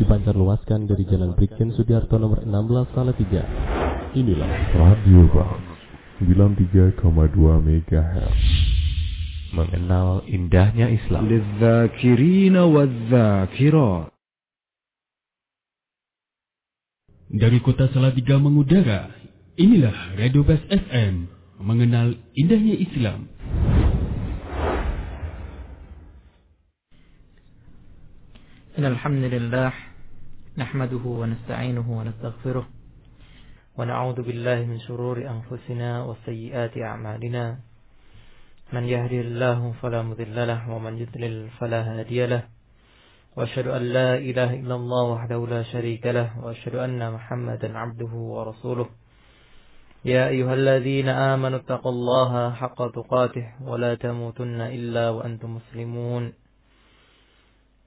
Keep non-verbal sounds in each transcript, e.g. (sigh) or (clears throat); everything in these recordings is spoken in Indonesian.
dipancar luaskan dari Jalan Brigjen Sudiarto nomor 16 Salatiga. Inilah Radio Bang 93,2 MHz. Mengenal indahnya Islam. Dari kota Salatiga mengudara, inilah Radio Best FM mengenal indahnya Islam. إن الحمد لله نحمده ونستعينه ونستغفره ونعوذ بالله من شرور أنفسنا وسيئات أعمالنا. من يهدي الله فلا مضل له ومن يضلل فلا هادي له. وأشهد أن لا إله إلا الله وحده لا شريك له وأشهد أن محمدا عبده ورسوله. يا أيها الذين آمنوا اتقوا الله حق تقاته ولا تموتن إلا وأنتم مسلمون.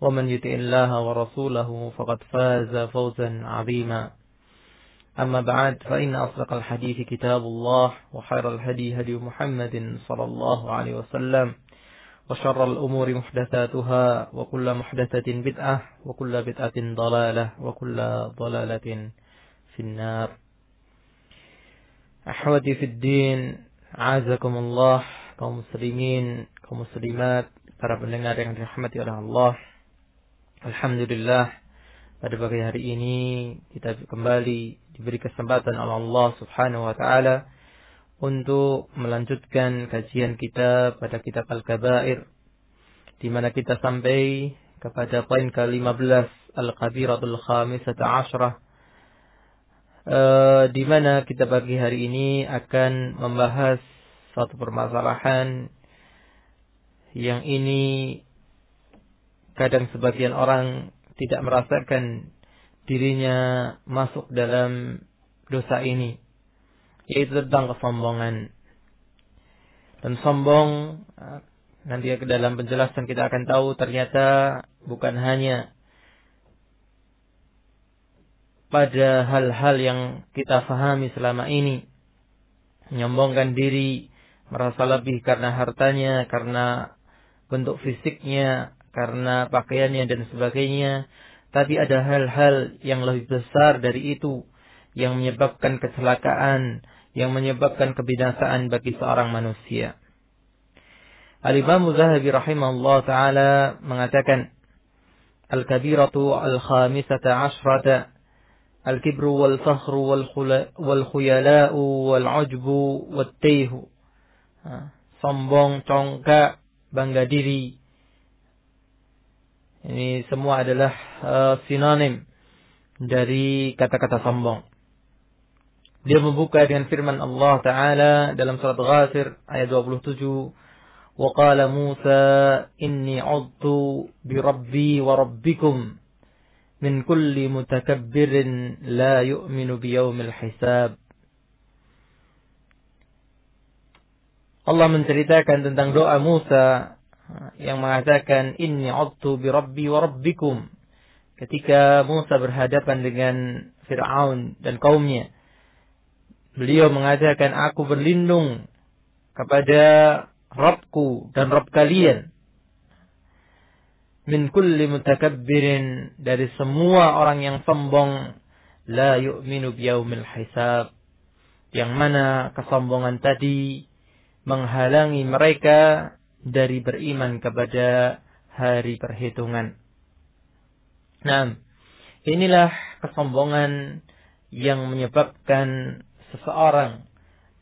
ومن يطع الله ورسوله فقد فاز فوزا عظيما أما بعد فإن أصدق الحديث كتاب الله وخير الهدي هدي محمد صلى الله عليه وسلم وشر الأمور محدثاتها وكل محدثة بدعة وكل بدعة ضلالة وكل ضلالة في النار أحوتي في الدين عزكم الله kaum muslimat, para pendengar yang dirahmati oleh Allah. Alhamdulillah pada pagi hari ini kita kembali diberi kesempatan oleh Allah Subhanahu wa taala untuk melanjutkan kajian kita pada kitab Al-Kabair di mana kita sampai kepada poin ke-15 Al-Kabiratul Khamisata Ashrah uh, di mana kita pagi hari ini akan membahas suatu permasalahan yang ini kadang sebagian orang tidak merasakan dirinya masuk dalam dosa ini yaitu tentang kesombongan. Dan sombong nanti ke dalam penjelasan kita akan tahu ternyata bukan hanya pada hal-hal yang kita fahami selama ini. Menyombongkan diri merasa lebih karena hartanya karena bentuk fisiknya karena pakaiannya dan sebagainya. Tapi ada hal-hal yang lebih besar dari itu yang menyebabkan kecelakaan, yang menyebabkan kebinasaan bagi seorang manusia. Al-Imam Zahabi rahimahullah taala mengatakan Al-kabiratu al-khamisata ashrata Al-kibru wal-fakhru wal-khuyala'u wal-ujbu wal-tayhu Sombong, congkak, bangga diri, ini semua adalah uh, sinonim dari kata-kata sombong. Dia membuka dengan firman Allah Ta'ala dalam surat Ghafir ayat 27. وَقَالَ مُوسَى إِنِّي عُضْتُ بِرَبِّي وَرَبِّكُمْ مِنْ كُلِّ مُتَكَبِّرٍ لَا يُؤْمِنُ بِيَوْمِ الْحِسَابِ Allah menceritakan tentang doa Musa yang mengatakan inni udtu bi rabbi ketika Musa berhadapan dengan Firaun dan kaumnya beliau mengatakan aku berlindung kepada Rabbku dan Rabb kalian. Min kulli mutakabbirin dari semua orang yang sombong la yu'minu biyaumil hisab. Yang mana kesombongan tadi menghalangi mereka dari beriman kepada hari perhitungan. Nah, inilah kesombongan yang menyebabkan seseorang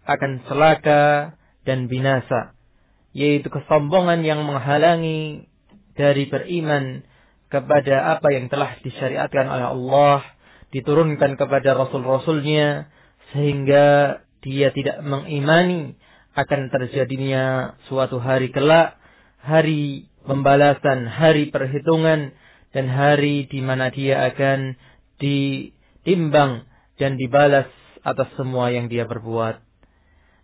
akan celaka dan binasa, yaitu kesombongan yang menghalangi dari beriman kepada apa yang telah disyariatkan oleh Allah, diturunkan kepada rasul-rasulnya, sehingga dia tidak mengimani akan terjadinya suatu hari kelak, hari pembalasan, hari perhitungan, dan hari di mana dia akan ditimbang dan dibalas atas semua yang dia berbuat.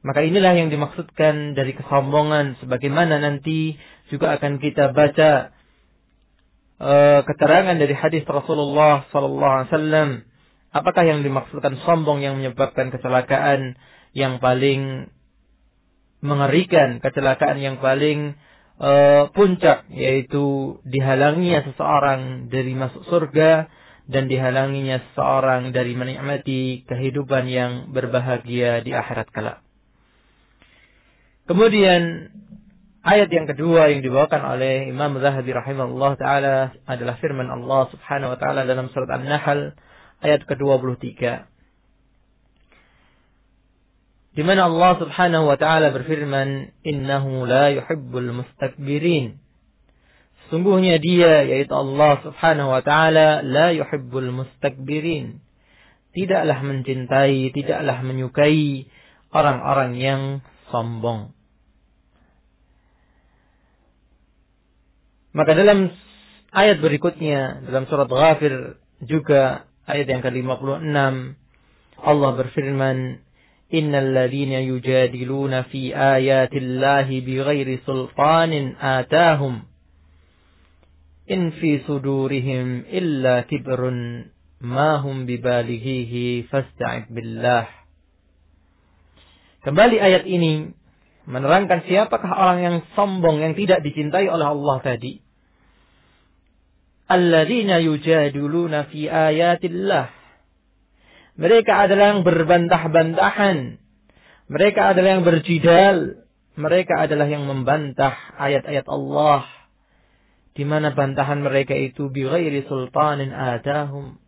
Maka inilah yang dimaksudkan dari kesombongan sebagaimana nanti juga akan kita baca uh, keterangan dari hadis Rasulullah sallallahu alaihi wasallam apakah yang dimaksudkan sombong yang menyebabkan kecelakaan yang paling mengerikan, kecelakaan yang paling uh, puncak yaitu dihalanginya seseorang dari masuk surga dan dihalanginya seseorang dari menikmati kehidupan yang berbahagia di akhirat kelak. Kemudian ayat yang kedua yang dibawakan oleh Imam Zahabi rahimahullah taala adalah firman Allah Subhanahu wa taala dalam surat An-Nahl ayat ke-23. Di mana Allah Subhanahu wa taala berfirman, "Innahu la yuhibbul mustakbirin." Sungguhnya dia yaitu Allah Subhanahu wa taala la yuhibbul mustakbirin. Tidaklah mencintai, tidaklah menyukai orang-orang yang sombong. Maka dalam ayat berikutnya dalam surat Ghafir juga ayat yang ke-56 Allah berfirman Innal yujadiluna fi ayatillahi bighairi sultanin atahum in fi sudurihim illa kibrun ma hum bibalighihi fasta'id billah Kembali ayat ini menerangkan siapakah orang yang sombong yang tidak dicintai oleh Allah tadi. Alladzina yujaduluna fi ayatillah. Mereka adalah yang berbantah-bantahan. Mereka adalah yang berjidal. Mereka adalah yang membantah ayat-ayat Allah. Di mana bantahan mereka itu bighairi sultanin atahum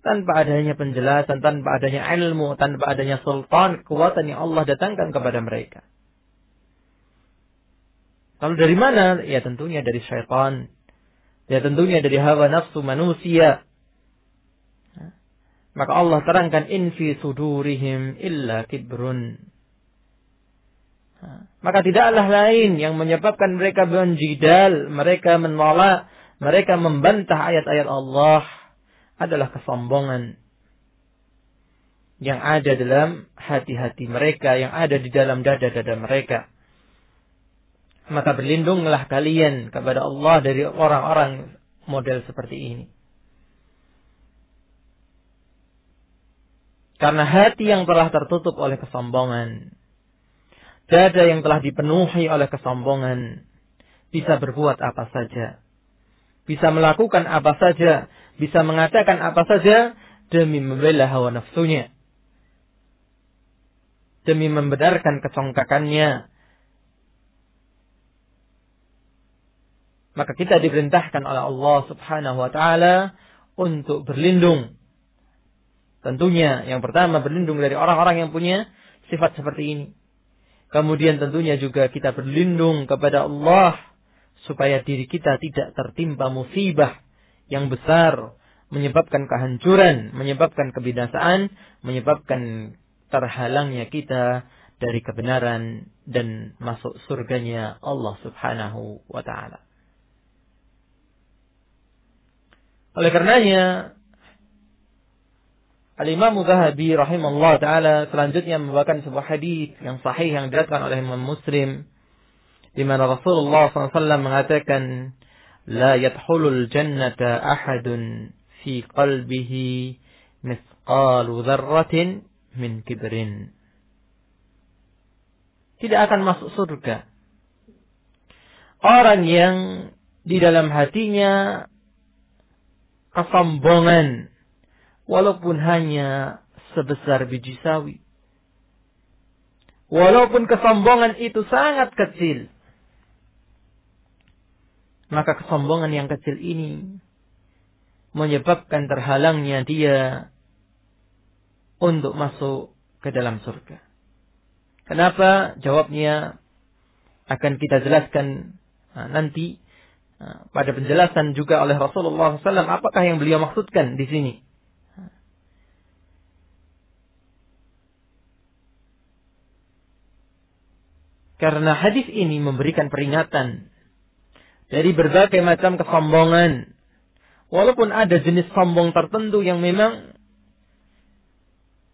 tanpa adanya penjelasan, tanpa adanya ilmu, tanpa adanya sultan, kekuatan yang Allah datangkan kepada mereka. Lalu dari mana? Ya tentunya dari syaitan. Ya tentunya dari hawa nafsu manusia. Maka Allah terangkan in fi sudurihim illa kibrun. Maka tidaklah lain yang menyebabkan mereka menjidal, mereka menolak, mereka membantah ayat-ayat Allah adalah kesombongan yang ada dalam hati-hati mereka, yang ada di dalam dada-dada mereka. Maka berlindunglah kalian kepada Allah dari orang-orang model seperti ini. Karena hati yang telah tertutup oleh kesombongan, dada yang telah dipenuhi oleh kesombongan, bisa berbuat apa saja. Bisa melakukan apa saja bisa mengatakan apa saja demi membela hawa nafsunya. Demi membenarkan kecongkakannya. Maka kita diperintahkan oleh Allah subhanahu wa ta'ala untuk berlindung. Tentunya yang pertama berlindung dari orang-orang yang punya sifat seperti ini. Kemudian tentunya juga kita berlindung kepada Allah supaya diri kita tidak tertimpa musibah yang besar, menyebabkan kehancuran, menyebabkan kebinasaan, menyebabkan terhalangnya kita dari kebenaran dan masuk surganya Allah Subhanahu wa taala. Oleh karenanya Al-Imam Zahabi rahimahullah ta'ala selanjutnya membawakan sebuah hadis yang sahih yang diriwayatkan oleh Imam Muslim di mana Rasulullah SAW mengatakan la yadkhulul jannata ahadun fi qalbihi mithqalu dzarratin min kibrin. Tidak akan masuk surga orang yang di dalam hatinya kesombongan walaupun hanya sebesar biji sawi walaupun kesombongan itu sangat kecil maka kesombongan yang kecil ini menyebabkan terhalangnya dia untuk masuk ke dalam surga. Kenapa? Jawabnya akan kita jelaskan nah, nanti nah, pada penjelasan juga oleh Rasulullah SAW. Apakah yang beliau maksudkan di sini? Karena hadis ini memberikan peringatan dari berbagai macam kesombongan. Walaupun ada jenis sombong tertentu yang memang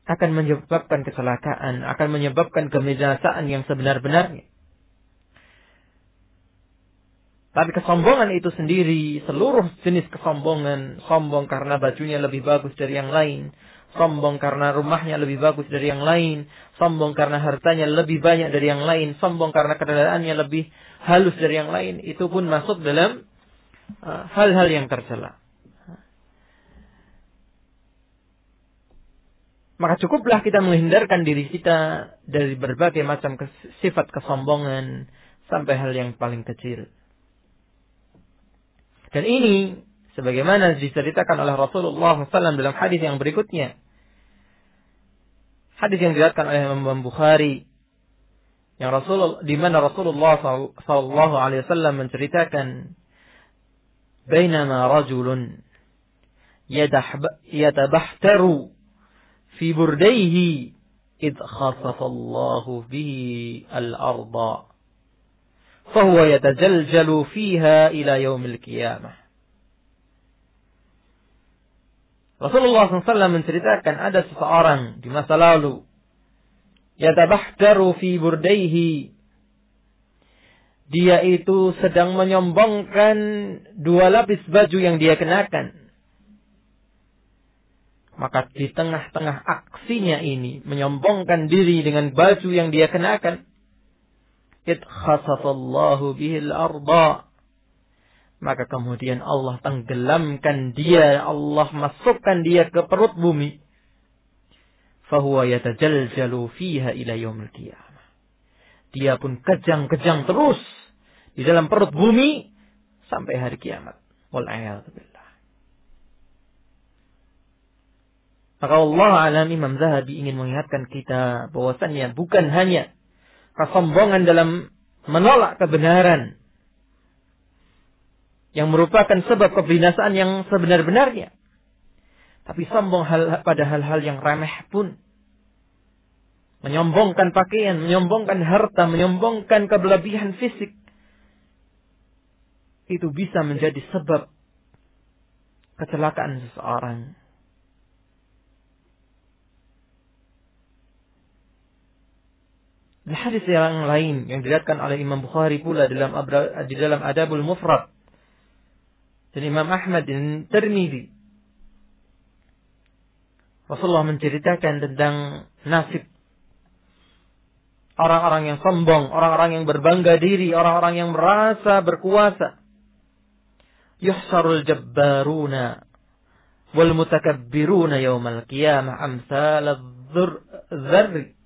akan menyebabkan kecelakaan, akan menyebabkan kebinasaan yang sebenar-benarnya. Tapi kesombongan itu sendiri, seluruh jenis kesombongan, sombong karena bajunya lebih bagus dari yang lain, sombong karena rumahnya lebih bagus dari yang lain, sombong karena hartanya lebih banyak dari yang lain, sombong karena kendaraannya lebih halus dari yang lain, itu pun masuk dalam uh, hal-hal uh, yang tercela. Maka cukuplah kita menghindarkan diri kita dari berbagai macam sifat kesombongan sampai hal yang paling kecil. Dan ini sebagaimana diceritakan oleh Rasulullah SAW dalam hadis yang berikutnya. Hadis yang diriwayatkan oleh Imam Bukhari yang Rasul di mana Rasulullah sallallahu alaihi wasallam menceritakan bainama rajulun yatabahtaru fi burdaihi id khasafa Allah bihi al-ardha فهو يتجلجل فيها إلى يوم القيامة Rasulullah SAW menceritakan ada seseorang di masa lalu yatabahtaru fi burdaihi. Dia itu sedang menyombongkan dua lapis baju yang dia kenakan. Maka di tengah-tengah aksinya ini menyombongkan diri dengan baju yang dia kenakan. Id khasafallahu bihil arda maka kemudian Allah tenggelamkan dia Allah masukkan dia ke perut bumi. Fahuwa yatajaljalu fiha ila yaumil qiyamah. Dia pun kejang-kejang terus di dalam perut bumi sampai hari kiamat. Wal maka Allah alam Imam Zahabi ingin mengingatkan kita bahwasannya bukan hanya kesombongan dalam menolak kebenaran yang merupakan sebab kebinasaan yang sebenar-benarnya. Tapi sombong hal, pada hal-hal yang remeh pun. Menyombongkan pakaian, menyombongkan harta, menyombongkan kelebihan fisik. Itu bisa menjadi sebab kecelakaan seseorang. Di hadis yang lain yang dilihatkan oleh Imam Bukhari pula dalam di dalam Adabul Mufrad dan Imam Ahmad dan Tirmidzi. Rasulullah menceritakan tentang nasib orang-orang yang sombong, orang-orang yang berbangga diri, orang-orang yang merasa berkuasa. Yuhsarul jabbaruna wal mutakabbiruna yaumal qiyamah amsal dzarri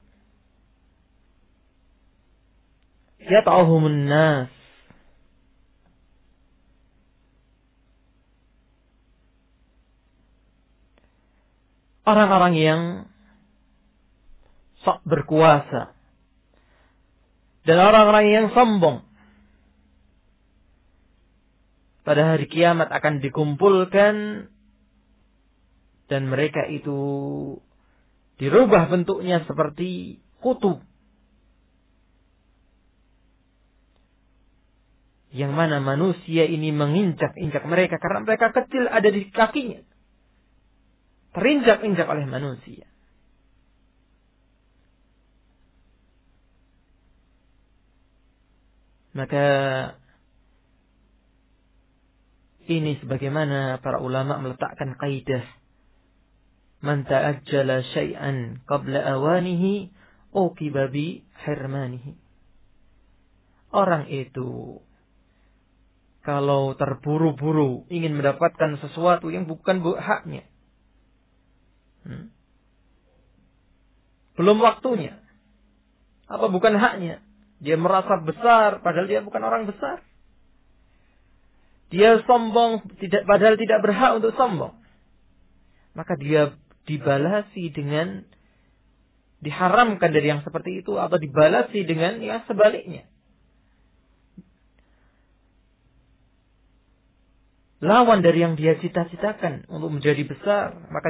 yat'ahumun nas orang-orang yang sok berkuasa. Dan orang-orang yang sombong. Pada hari kiamat akan dikumpulkan dan mereka itu dirubah bentuknya seperti kutub. Yang mana manusia ini menginjak-injak mereka karena mereka kecil ada di kakinya. Terinjak-injak oleh manusia. Maka ini sebagaimana para ulama meletakkan kaidah man ta'ajjala syai'an qabla awanihi uqiba bi hirmanihi. Orang itu kalau terburu-buru ingin mendapatkan sesuatu yang bukan haknya. Hmm. Belum waktunya. Apa bukan haknya? Dia merasa besar padahal dia bukan orang besar. Dia sombong tidak padahal tidak berhak untuk sombong. Maka dia dibalasi dengan diharamkan dari yang seperti itu atau dibalasi dengan yang sebaliknya. lawan dari yang dia cita-citakan untuk menjadi besar, maka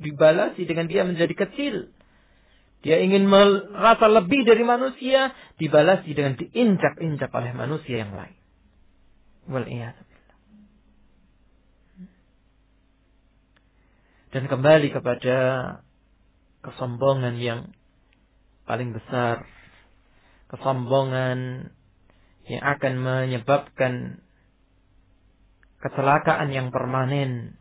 dibalasi dengan dia menjadi kecil. Dia ingin merasa lebih dari manusia, dibalasi dengan diinjak-injak oleh manusia yang lain. Dan kembali kepada kesombongan yang paling besar. Kesombongan yang akan menyebabkan kecelakaan yang permanen.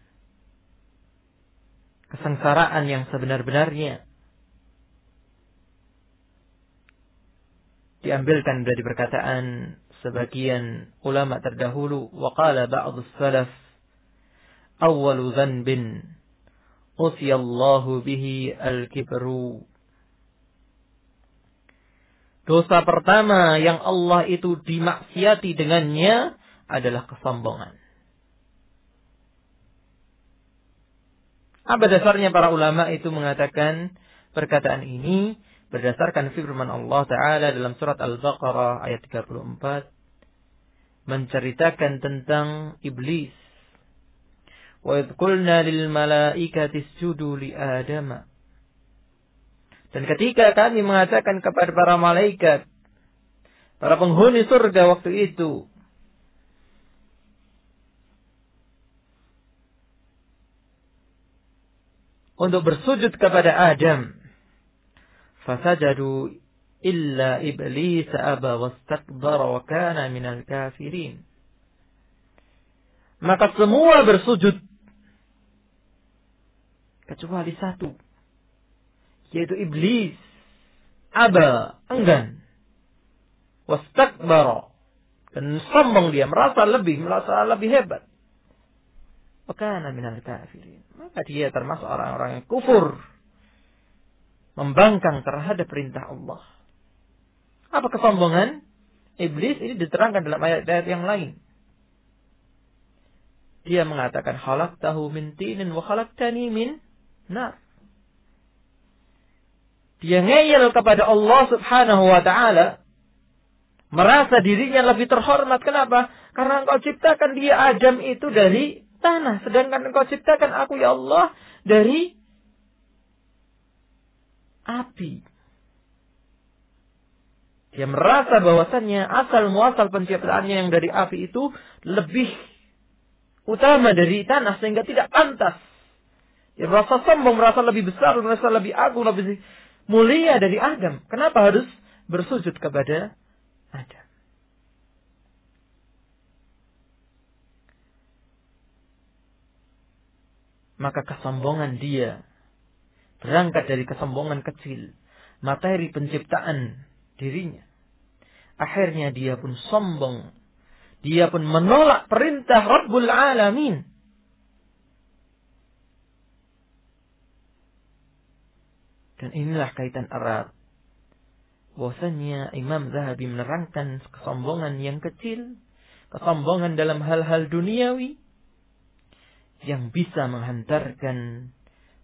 Kesengsaraan yang sebenar-benarnya. Diambilkan dari perkataan sebagian ulama terdahulu. Waqala ba'du salaf. Awalu dhanbin. Usiyallahu bihi al-kibru. Dosa pertama yang Allah itu dimaksiati dengannya adalah kesombongan. Apa dasarnya para ulama itu mengatakan perkataan ini berdasarkan firman Allah Ta'ala dalam surat Al-Baqarah ayat 34 menceritakan tentang iblis. Wa lil malaikati. Dan ketika kami mengatakan kepada para malaikat, para penghuni surga waktu itu, untuk bersujud kepada Adam. Fasajadu illa iblis aba wastakbara wa kana minal kafirin. Maka semua bersujud. Kecuali satu. Yaitu iblis aba enggan. Wastakbara. Dan sombong dia merasa lebih merasa lebih hebat Wakana minal kafirin. Maka dia termasuk orang-orang yang kufur. Membangkang terhadap perintah Allah. Apa kesombongan? Iblis ini diterangkan dalam ayat-ayat yang lain. Dia mengatakan halak tahu min wa tani min nar. Dia ngeyel kepada Allah subhanahu wa ta'ala. Merasa dirinya lebih terhormat. Kenapa? Karena engkau ciptakan dia Adam itu dari tanah. Sedangkan engkau ciptakan aku ya Allah dari api. Dia merasa bahwasannya asal muasal penciptaannya yang dari api itu lebih utama dari tanah sehingga tidak pantas. Dia merasa sombong, merasa lebih besar, merasa lebih agung, lebih mulia dari Adam. Kenapa harus bersujud kepada Adam? Maka kesombongan dia berangkat dari kesombongan kecil, materi penciptaan dirinya. Akhirnya dia pun sombong. Dia pun menolak perintah Rabbul Alamin. Dan inilah kaitan erat. Bahwasanya Imam Zahabi menerangkan kesombongan yang kecil, kesombongan dalam hal-hal duniawi, yang bisa menghantarkan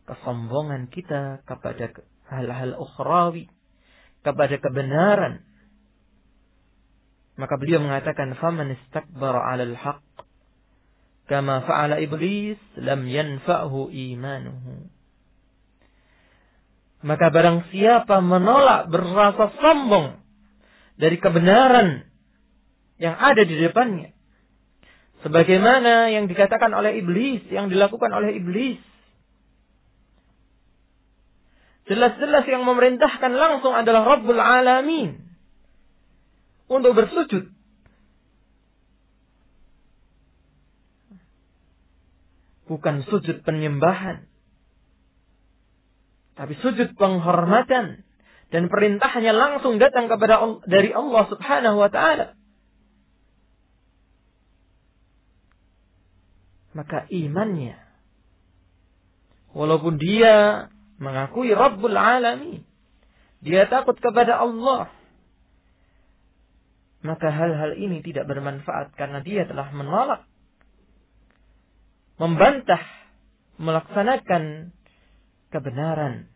kesombongan kita kepada hal-hal ukhrawi, kepada kebenaran. Maka beliau mengatakan, "Faman istakbara 'alal haqq kama fa'ala iblis lam yanfa'hu imanuhu." Maka barang siapa menolak berasa sombong dari kebenaran yang ada di depannya, Sebagaimana yang dikatakan oleh iblis, yang dilakukan oleh iblis. Jelas-jelas yang memerintahkan langsung adalah Rabbul Alamin. Untuk bersujud. Bukan sujud penyembahan. Tapi sujud penghormatan. Dan perintahnya langsung datang kepada dari Allah subhanahu wa ta'ala. Maka imannya. Walaupun dia mengakui Rabbul Alamin. Dia takut kepada Allah. Maka hal-hal ini tidak bermanfaat karena dia telah menolak. Membantah melaksanakan kebenaran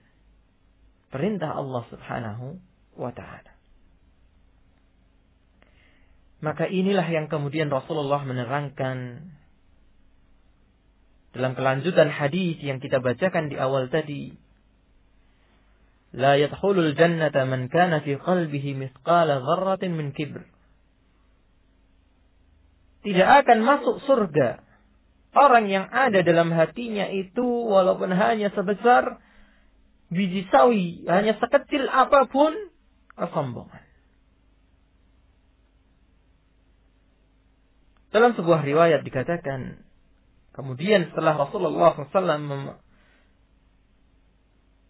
perintah Allah Subhanahu wa taala. Maka inilah yang kemudian Rasulullah menerangkan dalam kelanjutan hadis yang kita bacakan di awal tadi la yadkhulul jannata man kana fi qalbihi mithqala dzarratin min kibr tidak akan masuk surga orang yang ada dalam hatinya itu walaupun hanya sebesar biji sawi, hanya sekecil apa pun kesombongan. Dalam sebuah riwayat dikatakan, kemudian setelah Rasulullah SAW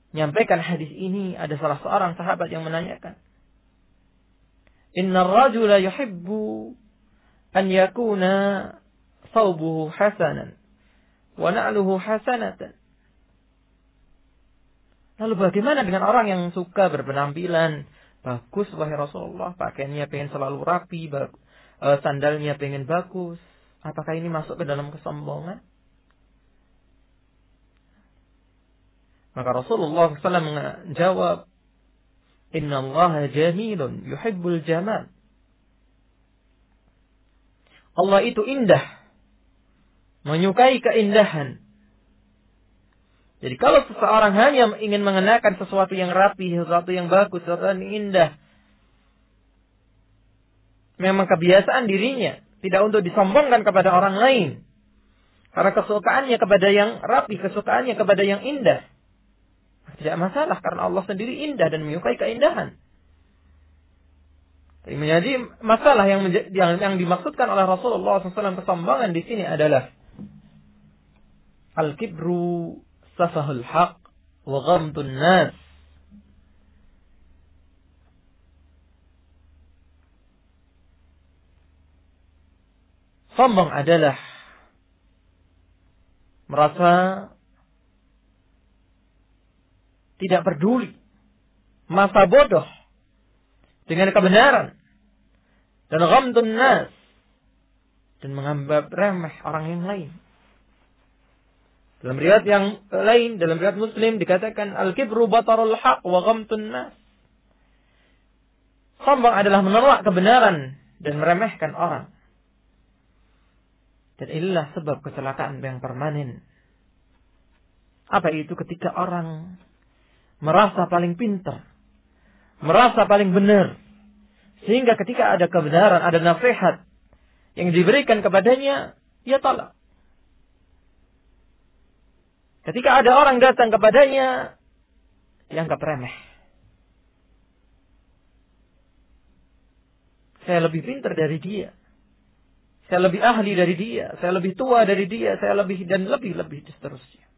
menyampaikan hadis ini, ada salah seorang sahabat yang menanyakan, Inna rajula yuhibbu an yakuna thawbuhu hasanan wa na'luhu hasanatan. Lalu bagaimana dengan orang yang suka berpenampilan bagus wahai Rasulullah, pakaiannya pengen selalu rapi, uh, sandalnya pengen bagus, apakah ini masuk ke dalam kesombongan? Maka Rasulullah SAW menjawab, Inna Allah jamilun yuhibbul jamal. Allah itu indah. Menyukai keindahan. Jadi kalau seseorang hanya ingin mengenakan sesuatu yang rapi, sesuatu yang bagus, sesuatu yang indah, memang kebiasaan dirinya, tidak untuk disombongkan kepada orang lain. Karena kesukaannya kepada yang rapi, kesukaannya kepada yang indah. Tidak masalah karena Allah sendiri indah dan menyukai keindahan. Menjadi masalah yang, yang yang dimaksudkan oleh Rasulullah SAW kesombongan di sini adalah al-kibru safahul haq wa ghamtun nas Sombong adalah merasa tidak peduli, masa bodoh dengan kebenaran dan ghamdun nas dan menganggap remeh orang yang lain. Dalam riwayat yang lain, dalam riwayat Muslim dikatakan al-kibru batarul haq wa ghamtun nas. Sombong adalah menolak kebenaran dan meremehkan orang. Dan inilah sebab kecelakaan yang permanen. Apa itu ketika orang merasa paling pintar, merasa paling benar, sehingga ketika ada kebenaran, ada nasihat yang diberikan kepadanya, ia tolak. Ketika ada orang datang kepadanya, dianggap remeh. Saya lebih pintar dari dia. Saya lebih ahli dari dia, saya lebih tua dari dia, saya lebih dan lebih-lebih seterusnya.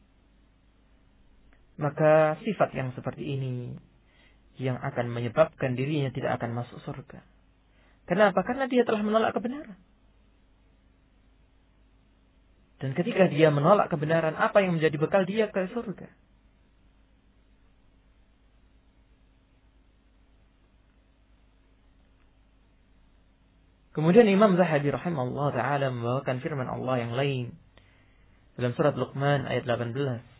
Maka sifat yang seperti ini yang akan menyebabkan dirinya tidak akan masuk surga. Kenapa? Karena dia telah menolak kebenaran. Dan ketika dia menolak kebenaran, apa yang menjadi bekal dia ke surga? Kemudian Imam Zahabi rahimahullah taala membawakan firman Allah yang lain. Dalam surat Luqman ayat 18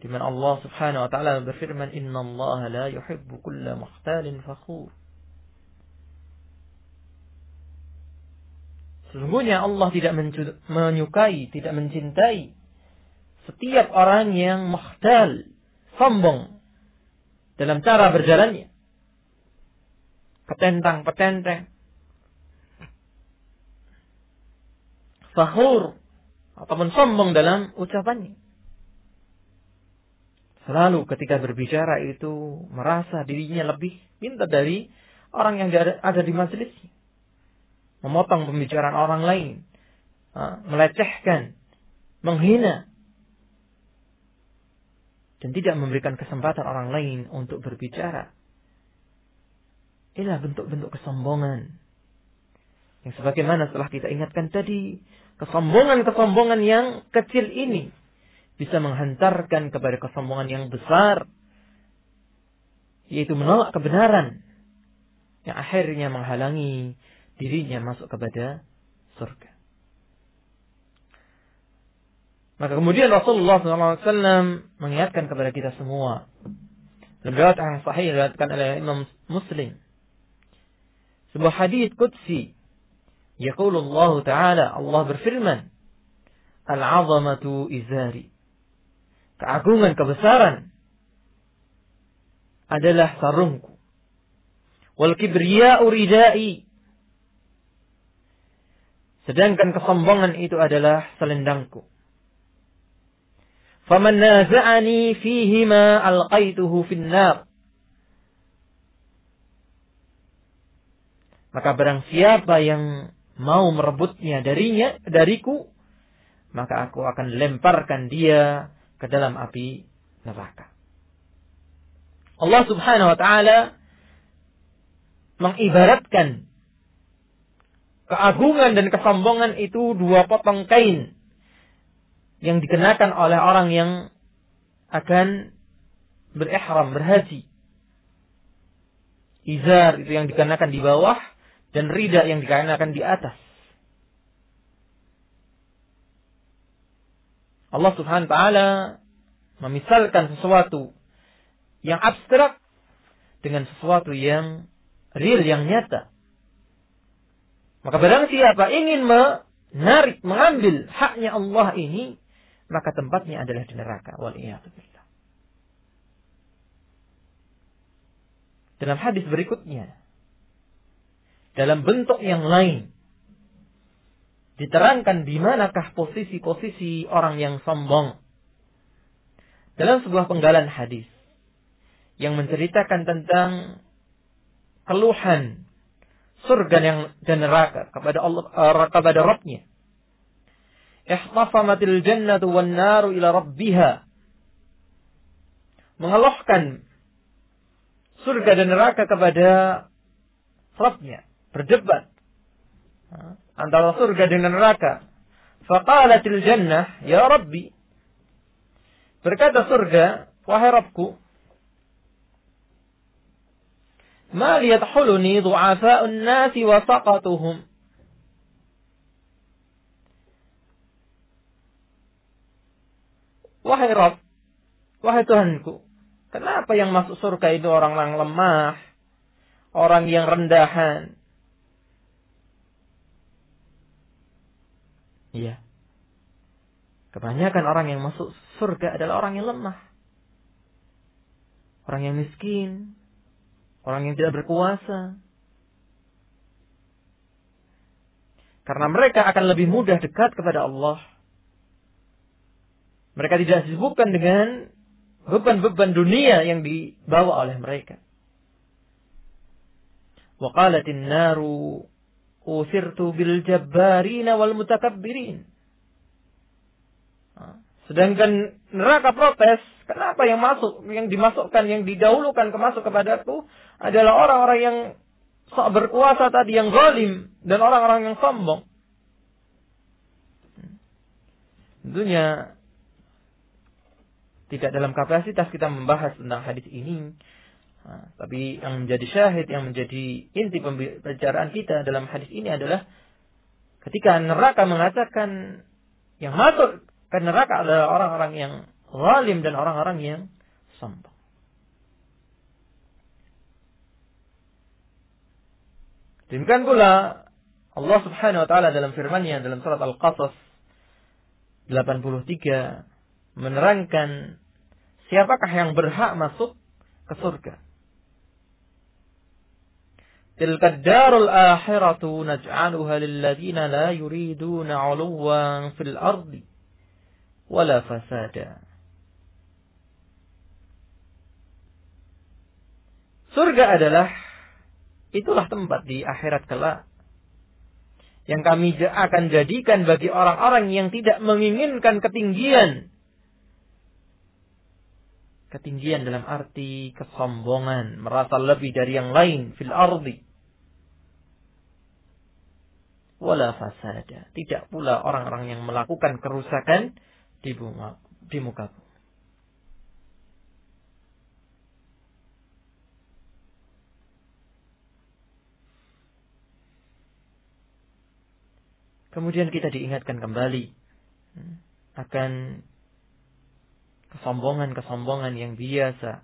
di mana Allah Subhanahu wa taala berfirman Inna Allah la yuhibbu kulla mukhtalin fakhur. Sesungguhnya Allah tidak menyukai, tidak mencintai setiap orang yang mukhtal, sombong dalam cara berjalannya. Petentang-petenteng, fahur ataupun sombong dalam ucapannya. Selalu ketika berbicara itu merasa dirinya lebih pintar dari orang yang ada di majelis. Memotong pembicaraan orang lain. Melecehkan. Menghina. Dan tidak memberikan kesempatan orang lain untuk berbicara. Inilah bentuk-bentuk kesombongan. Yang sebagaimana setelah kita ingatkan tadi, kesombongan-kesombongan yang kecil ini bisa menghantarkan kepada kesombongan yang besar, yaitu menolak kebenaran, yang akhirnya menghalangi dirinya masuk kepada surga. Maka kemudian Rasulullah SAW mengingatkan kepada kita semua. Riwayat yang sahih oleh Imam Muslim. Sebuah hadis qudsi Yaqulu Allah Ta'ala, Allah berfirman, Al-azamatu izari. Keagungan, kebesaran adalah sarungku. Wal kibriya'u ridai. Sedangkan kesombongan itu adalah selendangku. Faman naza'ani fihima alqaituhu finnar. Maka barang siapa yang mau merebutnya darinya, dariku, maka aku akan lemparkan dia ke dalam api neraka. Allah subhanahu wa ta'ala mengibaratkan keagungan dan kesombongan itu dua potong kain yang dikenakan oleh orang yang akan berihram, berhaji. Izar itu yang dikenakan di bawah dan rida yang dikenakan di atas. Allah Subhanahu wa taala memisalkan sesuatu yang abstrak dengan sesuatu yang real yang nyata. Maka barang siapa ingin menarik, mengambil haknya Allah ini, maka tempatnya adalah di neraka. Dalam hadis berikutnya, dalam bentuk yang lain, diterangkan di manakah posisi-posisi orang yang sombong. Dalam sebuah penggalan hadis yang menceritakan tentang keluhan surga yang dan neraka kepada Allah uh, kepada Rabbnya. Ihtasamatil jannatu wan naru ila rabbiha. Mengeluhkan surga dan neraka kepada Rabbnya Berdebat. Antara surga dengan neraka. Faqalatil jannah, Ya Rabbi. Berkata surga, Wahai Rabbku, ما ليدخلني ضعفاء الناس وسقطهم Wahai Rob, wahai Tuhanku, kenapa yang masuk surga itu orang-orang lemah, orang yang rendahan? Iya. Kebanyakan orang yang masuk surga adalah orang yang lemah. Orang yang miskin, Orang yang tidak berkuasa. Karena mereka akan lebih mudah dekat kepada Allah. Mereka tidak disibukkan dengan beban-beban dunia yang dibawa oleh mereka. Waqalatin naru usirtu bil jabbarina wal mutakabbirin. Sedangkan neraka protes, kenapa yang masuk, yang dimasukkan, yang didahulukan kemasuk kepadaku adalah orang-orang yang sok berkuasa tadi, yang zalim dan orang-orang yang sombong. Tentunya tidak dalam kapasitas kita membahas tentang hadis ini. Tapi yang menjadi syahid, yang menjadi inti pembicaraan kita dalam hadis ini adalah ketika neraka mengatakan yang masuk karena neraka adalah orang-orang yang zalim dan orang-orang yang sombong. Demikian pula Allah Subhanahu wa taala dalam firman-Nya dalam surat Al-Qasas 83 menerangkan siapakah yang berhak masuk ke surga. Tilka darul akhiratu naj'aluha lil ladzina la yuriduna 'uluwan fil ardi wala fasada. Surga adalah itulah tempat di akhirat kelak yang kami akan jadikan bagi orang-orang yang tidak menginginkan ketinggian. Ketinggian dalam arti kesombongan, merasa lebih dari yang lain fil ardi. Wala fasada. Tidak pula orang-orang yang melakukan kerusakan di muka, di muka Kemudian kita diingatkan kembali hmm, akan kesombongan-kesombongan yang biasa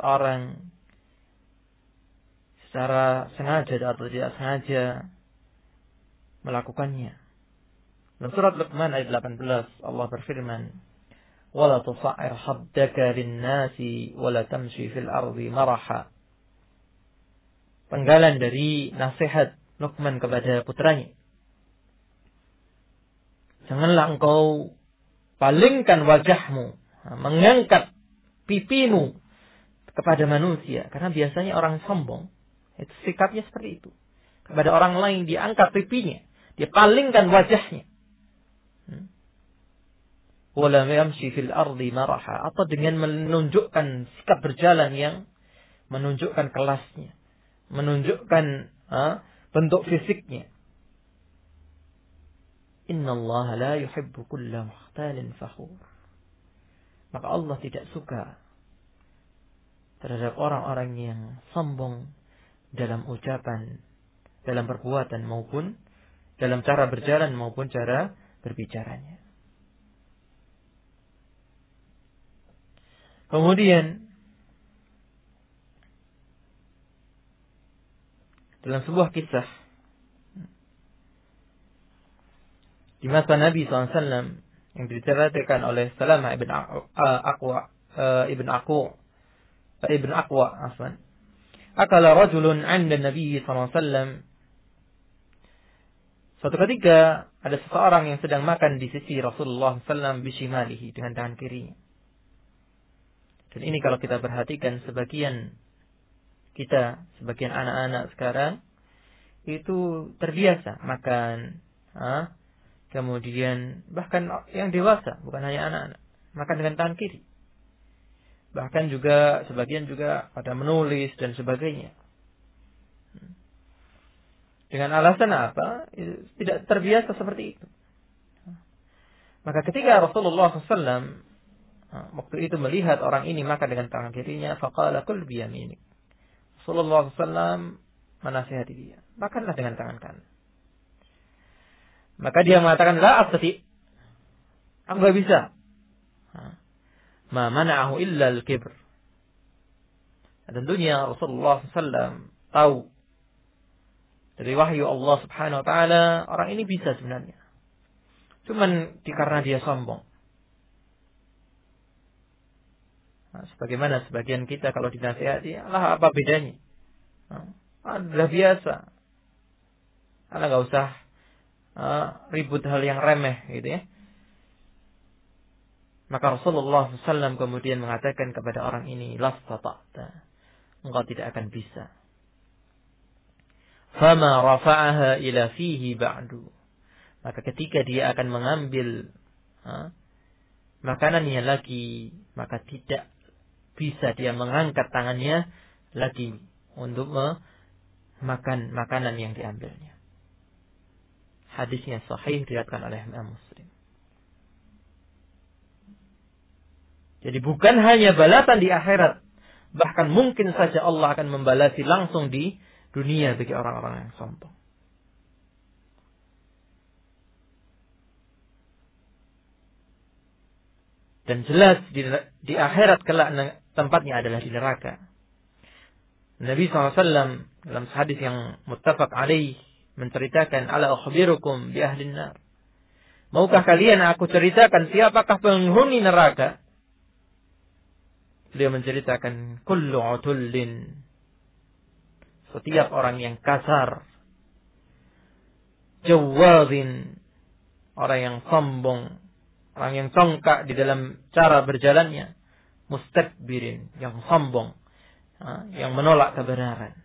seorang secara sengaja atau tidak sengaja melakukannya. Dalam surat Luqman ayat 18 Allah berfirman, "Wala tusa'ir haddaka lin-nasi wala tamshi fil ardi maraha." Penggalan dari nasihat Luqman kepada putranya. Janganlah engkau palingkan wajahmu, mengangkat pipimu kepada manusia. Karena biasanya orang sombong, itu sikapnya seperti itu. Kepada orang lain diangkat pipinya, dia palingkan wajahnya. Hmm. Wala fil ardi maraha atau dengan menunjukkan sikap berjalan yang menunjukkan kelasnya, menunjukkan ha, bentuk fisiknya. Inna Allah la yuhibbu kulla muhtalin fakhur. Maka Allah tidak suka terhadap orang-orang yang sombong dalam ucapan, dalam perbuatan maupun dalam cara berjalan maupun cara berbicaranya. Kemudian dalam sebuah kisah di masa Nabi SAW yang diceritakan oleh Salamah ibn Aqwa uh, ibn Aqwa ibn Aqwa afwan akala rajulun 'inda Nabi SAW Suatu ketika ada seseorang yang sedang makan di sisi Rasulullah SAW bishimalihi dengan tangan kirinya. Dan ini kalau kita perhatikan sebagian kita, sebagian anak-anak sekarang itu terbiasa makan, ha? kemudian bahkan yang dewasa, bukan hanya anak-anak, makan dengan tangan kiri. Bahkan juga sebagian juga pada menulis dan sebagainya. Dengan alasan apa? Tidak terbiasa seperti itu. Maka ketika Rasulullah SAW waktu itu melihat orang ini makan dengan tangan kirinya, faqala kul biyaminik. Rasulullah SAW menasihati dia, makanlah dengan tangan kanan. Maka dia mengatakan, la astati. Aku gak bisa. Ma mana'ahu illa al-kibr. Tentunya Rasulullah SAW tahu dari wahyu Allah Subhanahu wa taala, orang ini bisa sebenarnya. Cuman karena dia sombong. Nah, sebagaimana sebagian kita kalau dinasihati, Allah apa bedanya? Nah, biasa. Allah nggak usah uh, ribut hal yang remeh gitu ya. Maka Rasulullah SAW kemudian mengatakan kepada orang ini, Lastata, engkau tidak akan bisa fama rafa'aha ila fihi ba'du. Maka ketika dia akan mengambil ha, makanannya lagi, maka tidak bisa dia mengangkat tangannya lagi untuk makan makanan yang diambilnya. Hadisnya sahih diriwayatkan oleh Imam Muslim. Jadi bukan hanya balasan di akhirat, bahkan mungkin saja Allah akan membalasi langsung di dunia bagi orang-orang yang sombong. Dan jelas di, di akhirat kelak tempatnya adalah di neraka. Nabi SAW dalam hadis yang muttafaq alaih menceritakan ala ukhbirukum bi ahli nar. Maukah kalian aku ceritakan siapakah penghuni neraka? Beliau menceritakan kullu utullin setiap orang yang kasar, jawazin, orang yang sombong, orang yang congkak di dalam cara berjalannya, mustakbirin, yang sombong, yang menolak kebenaran.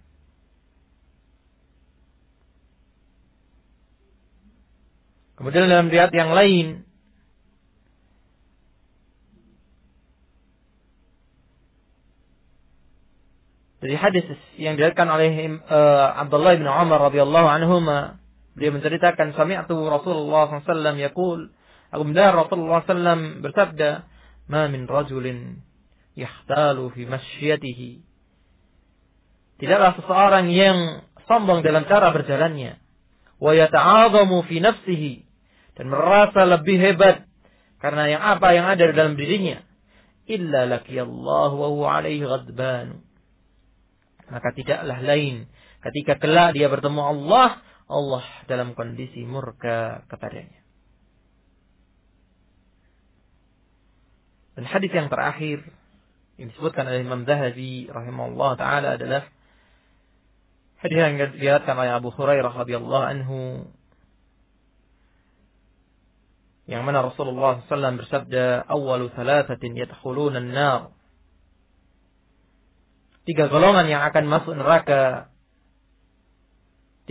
Kemudian dalam riat yang lain, Dari hadis yang diriwayatkan oleh uh, Abdullah bin Umar radhiyallahu anhu dia menceritakan sami'tu Rasulullah SAW yaqul. Aku mendengar Rasulullah SAW bersabda ma min rajulin yahtalu fi masyiatihi tidaklah seseorang yang sombong dalam cara berjalannya wa yata'adhamu fi nafsihi dan merasa lebih hebat karena yang apa yang ada dalam dirinya illa wa huwa alaihi ghadban maka tidaklah lain ketika kelak dia bertemu Allah, Allah dalam kondisi murka kepadanya. Dan hadis yang terakhir yang disebutkan oleh Imam Zahabi rahimahullah taala adalah hadis yang diriwayatkan oleh Abu Hurairah radhiyallahu anhu Yang mana Rasulullah SAW bersabda, awalu thalathatin yadkhuluna nar. Tiga golongan yang akan masuk neraka.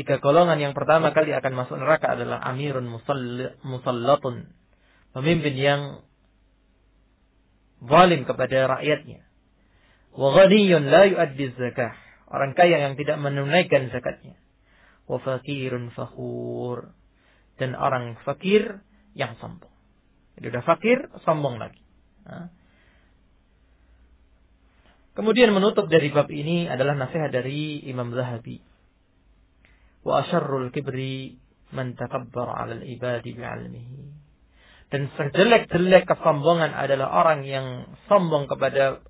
Tiga golongan yang pertama kali akan masuk neraka adalah amirun musallatun. Pemimpin yang zalim kepada rakyatnya. Wa ghaniyun la yuaddi zakah. Orang kaya yang tidak menunaikan zakatnya. Wa fakirun fakhur. Dan orang fakir yang sombong. Jadi udah fakir, sombong lagi. Kemudian menutup dari bab ini adalah nasihat dari Imam Zahabi. Wa asyarrul kibri man takabbar 'ala al-ibadi bi'ilmihi. Dan sejelek-jelek kesombongan adalah orang yang sombong kepada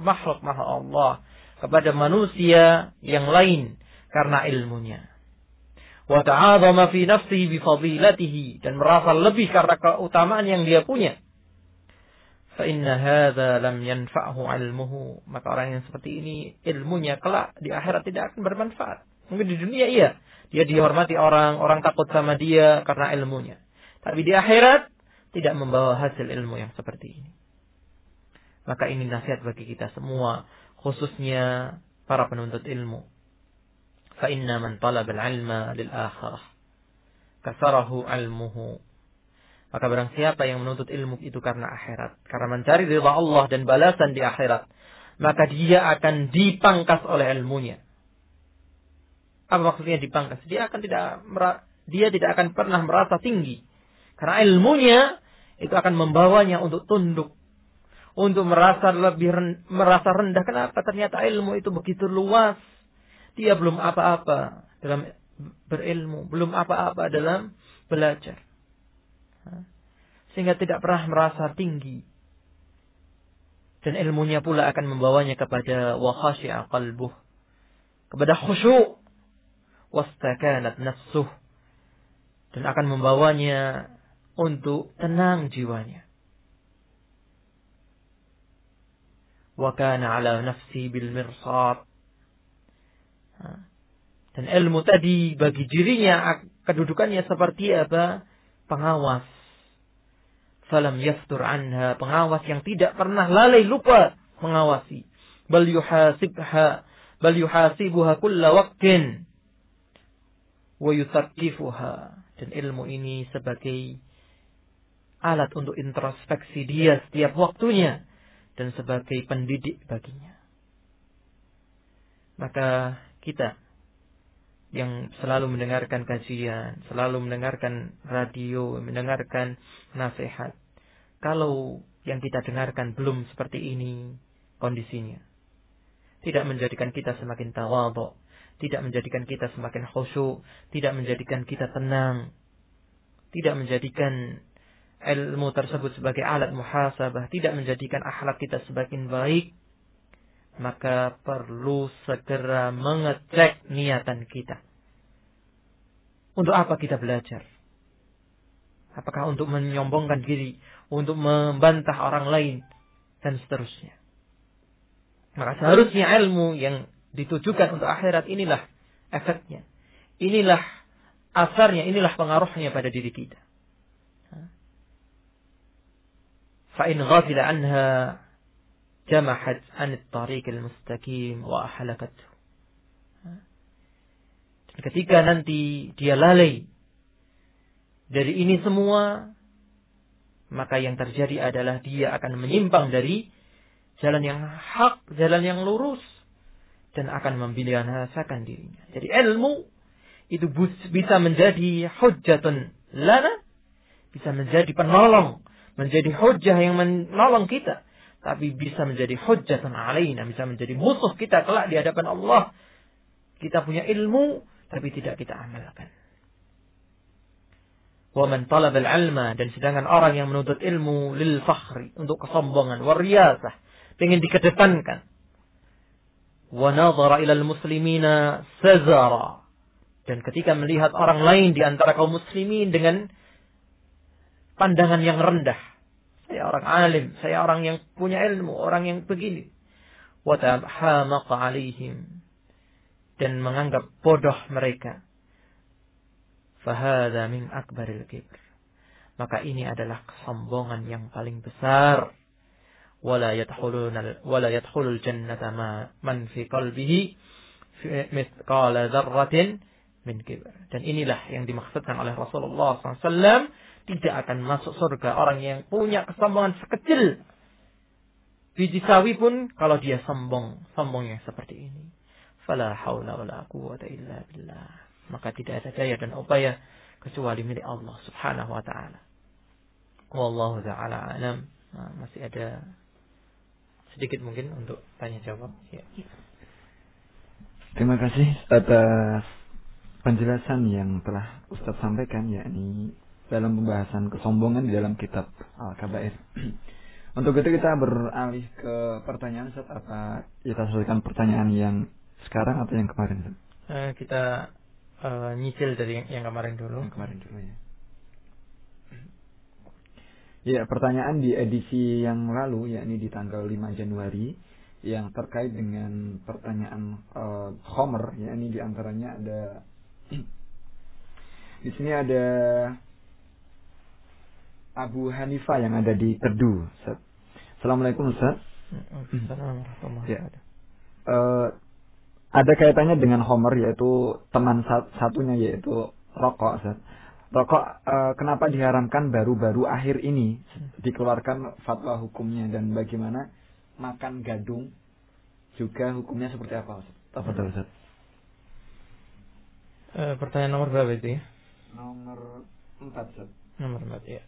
makhluk-makhluk Allah, kepada manusia yang lain karena ilmunya wa ta'adzama fi nafsihi bi fadilatihi dan merasa lebih karena keutamaan yang dia punya. Fa inna hadza lam yanfa'hu 'ilmuhu. Maka orang yang seperti ini ilmunya kelak di akhirat tidak akan bermanfaat. Mungkin di dunia iya, dia dihormati orang, orang takut sama dia karena ilmunya. Tapi di akhirat tidak membawa hasil ilmu yang seperti ini. Maka ini nasihat bagi kita semua, khususnya para penuntut ilmu. فإن من طلب العلم للآخرة كسره علمه maka barang siapa yang menuntut ilmu itu karena akhirat, karena mencari ridha Allah dan balasan di akhirat, maka dia akan dipangkas oleh ilmunya. Apa maksudnya dipangkas? Dia akan tidak dia tidak akan pernah merasa tinggi. Karena ilmunya itu akan membawanya untuk tunduk, untuk merasa lebih merasa rendah. Kenapa? Ternyata ilmu itu begitu luas dia belum apa-apa dalam berilmu, belum apa-apa dalam belajar. Sehingga tidak pernah merasa tinggi. Dan ilmunya pula akan membawanya kepada wakhashi'a qalbuh. Kepada khusyuk. Wastakanat nafsuh. Dan akan membawanya untuk tenang jiwanya. Wa kana ala nafsi bil mirsad dan ilmu tadi bagi dirinya kedudukannya seperti apa? Pengawas. Falam yaftur anha. Pengawas yang tidak pernah lalai lupa mengawasi. Bal yuhasibha. Bal yuhasibuha kulla waqtin. Wa yuthaqifuha. Dan ilmu ini sebagai alat untuk introspeksi dia setiap waktunya. Dan sebagai pendidik baginya. Maka kita yang selalu mendengarkan kajian, selalu mendengarkan radio, mendengarkan nasihat. Kalau yang kita dengarkan belum seperti ini kondisinya, tidak menjadikan kita semakin tawadhu, tidak menjadikan kita semakin khusyuk, tidak menjadikan kita tenang, tidak menjadikan ilmu tersebut sebagai alat muhasabah, tidak menjadikan akhlak kita semakin baik, maka perlu segera mengecek niatan kita. Untuk apa kita belajar? Apakah untuk menyombongkan diri, untuk membantah orang lain, dan seterusnya. Maka seharusnya ilmu yang ditujukan untuk akhirat inilah efeknya. Inilah asarnya, inilah pengaruhnya pada diri kita. Ghafila anha jamahat an tariq al-mustaqim wa ahlakathu. Dan ketika nanti dia lalai dari ini semua, maka yang terjadi adalah dia akan menyimpang dari jalan yang hak, jalan yang lurus, dan akan membinasakan dirinya. Jadi ilmu itu bisa menjadi hujjatun lana, bisa menjadi penolong, menjadi hujjah yang menolong kita tapi bisa menjadi hujjatan alaina, bisa menjadi musuh kita kelak di hadapan Allah. Kita punya ilmu, tapi tidak kita amalkan. Wa man talab al-ilma dan sedangkan orang yang menuntut ilmu lil fakhri untuk kesombongan, wariyasah, ingin dikedepankan. Wa nadhara ila al-muslimina sazara dan ketika melihat orang lain di antara kaum muslimin dengan pandangan yang rendah, saya orang alim, saya orang yang punya ilmu, orang yang begini. Watabhamaqa alaihim. Dan menganggap bodoh mereka. Fahada min akbaril kibr. maka ini adalah kesombongan yang paling besar. Wala yadkhuluna wala yadkhulul jannata ma man fi qalbihi mithqala dzarratin min kibr. Dan inilah yang dimaksudkan oleh Rasulullah SAW tidak akan masuk surga orang yang punya kesombongan sekecil biji sawi pun kalau dia sombong, sombongnya seperti ini. Fala haula wala quwwata illa billah. Maka tidak ada daya dan upaya kecuali milik Allah Subhanahu wa taala. Wallahu taala alam. Nah, masih ada sedikit mungkin untuk tanya jawab. Ya. Terima kasih atas penjelasan yang telah Ustaz sampaikan yakni dalam pembahasan kesombongan di dalam kitab Al-Kabair. (clears throat) Untuk itu kita beralih ke pertanyaan Ustaz apa kita selesaikan pertanyaan yang sekarang atau yang kemarin Ustaz? Uh, kita uh, nyicil dari yang, yang kemarin dulu. Yang kemarin dulu ya. Ya, pertanyaan di edisi yang lalu yakni di tanggal 5 Januari yang terkait dengan pertanyaan uh, Homer yakni di antaranya ada di sini ada Abu Hanifah yang ada di Tedu. Ustaz. Assalamualaikum Ustaz. Ya. Uh, ada kaitannya dengan Homer yaitu teman satunya yaitu rokok Ustaz. Rokok uh, kenapa diharamkan baru-baru akhir ini dikeluarkan fatwa hukumnya dan bagaimana makan gadung juga hukumnya seperti apa Ustaz? Apa Ustaz? Uh, pertanyaan nomor berapa itu ya? Nomor 4 Ustaz. Nomor 4 ya.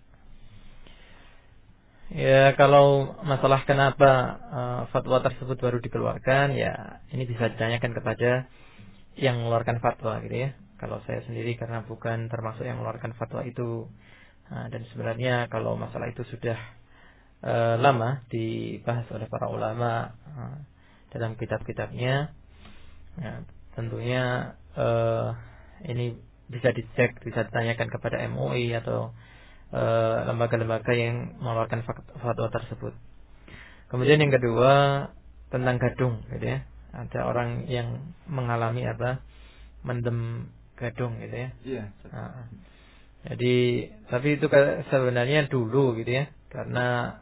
Ya kalau masalah kenapa uh, fatwa tersebut baru dikeluarkan ya ini bisa ditanyakan kepada yang mengeluarkan fatwa gitu ya. Kalau saya sendiri karena bukan termasuk yang mengeluarkan fatwa itu uh, dan sebenarnya kalau masalah itu sudah uh, lama dibahas oleh para ulama uh, dalam kitab-kitabnya. Ya, tentunya uh, ini bisa dicek, bisa ditanyakan kepada MUI atau lembaga-lembaga yang mengeluarkan fatwa tersebut. Kemudian yang kedua tentang gadung, gitu ya. Ada orang yang mengalami apa? Mendem gadung, gitu ya. Iya. Nah, jadi tapi itu sebenarnya dulu, gitu ya, karena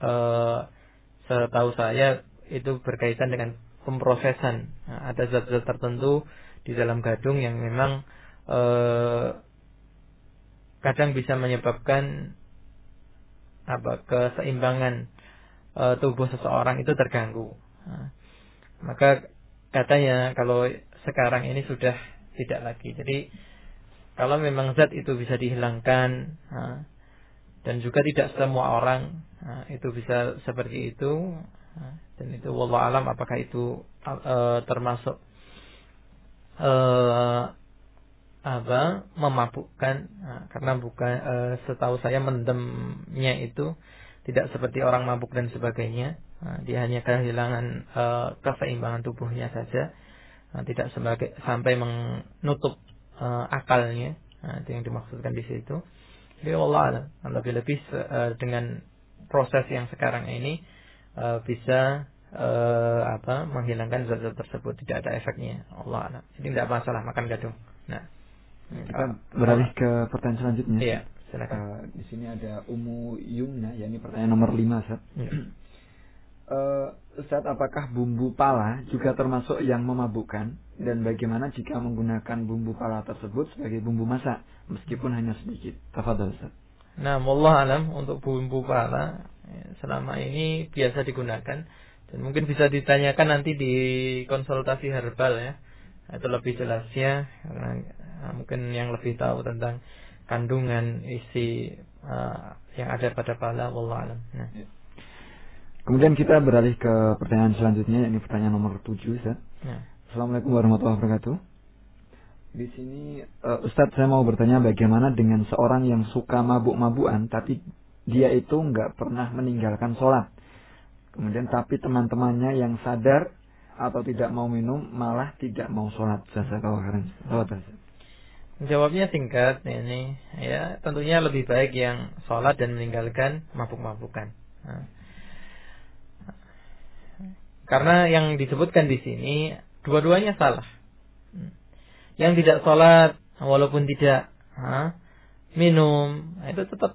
uh, setahu saya itu berkaitan dengan pemrosesan. Nah, ada zat-zat tertentu di dalam gadung yang memang uh, kadang bisa menyebabkan apa keseimbangan e, tubuh seseorang itu terganggu. Nah, maka katanya kalau sekarang ini sudah tidak lagi. Jadi kalau memang zat itu bisa dihilangkan nah, dan juga tidak semua orang nah, itu bisa seperti itu dan itu wallah alam apakah itu e, termasuk e, apa memabukkan nah, karena bukan e, setahu saya mendemnya itu tidak seperti orang mabuk dan sebagainya. Nah, dia hanya kehilangan e, keseimbangan tubuhnya saja. Nah, tidak sebagai sampai menutup e, akalnya. Nah, itu yang dimaksudkan di situ. Allah lebih-lebih e, dengan proses yang sekarang ini e, bisa e, apa menghilangkan zat-zat tersebut. Tidak ada efeknya. Allah jadi tidak masalah makan gadung. Nah kita beralih ke pertanyaan selanjutnya. Iya, silakan. Uh, di sini ada Umu Yumna, ya ini pertanyaan nomor 5, Ustaz. Iya. (clears throat) uh, Ustaz, apakah bumbu pala juga termasuk yang memabukkan? Dan bagaimana jika menggunakan bumbu pala tersebut sebagai bumbu masak, meskipun hanya sedikit? Tafadhol, Ustaz. Nah, Allah alam untuk bumbu pala ya, selama ini biasa digunakan dan mungkin bisa ditanyakan nanti di konsultasi herbal ya itu lebih jelasnya karena uh, mungkin yang lebih tahu tentang kandungan isi uh, yang ada pada pala wallah alam. Nah. Ya. Kemudian kita beralih ke pertanyaan selanjutnya ini pertanyaan nomor 7 Ustaz. Ya. Assalamualaikum warahmatullahi wabarakatuh. Di sini uh, Ustadz saya mau bertanya bagaimana dengan seorang yang suka mabuk-mabukan tapi dia itu nggak pernah meninggalkan sholat. Kemudian tapi teman-temannya yang sadar atau tidak mau minum malah tidak mau sholat jasa kawaran Jawabnya singkat ini ya tentunya lebih baik yang sholat dan meninggalkan mabuk-mabukan. Nah. Karena yang disebutkan di sini dua-duanya salah. Yang tidak sholat walaupun tidak ha, minum, nah, itu tetap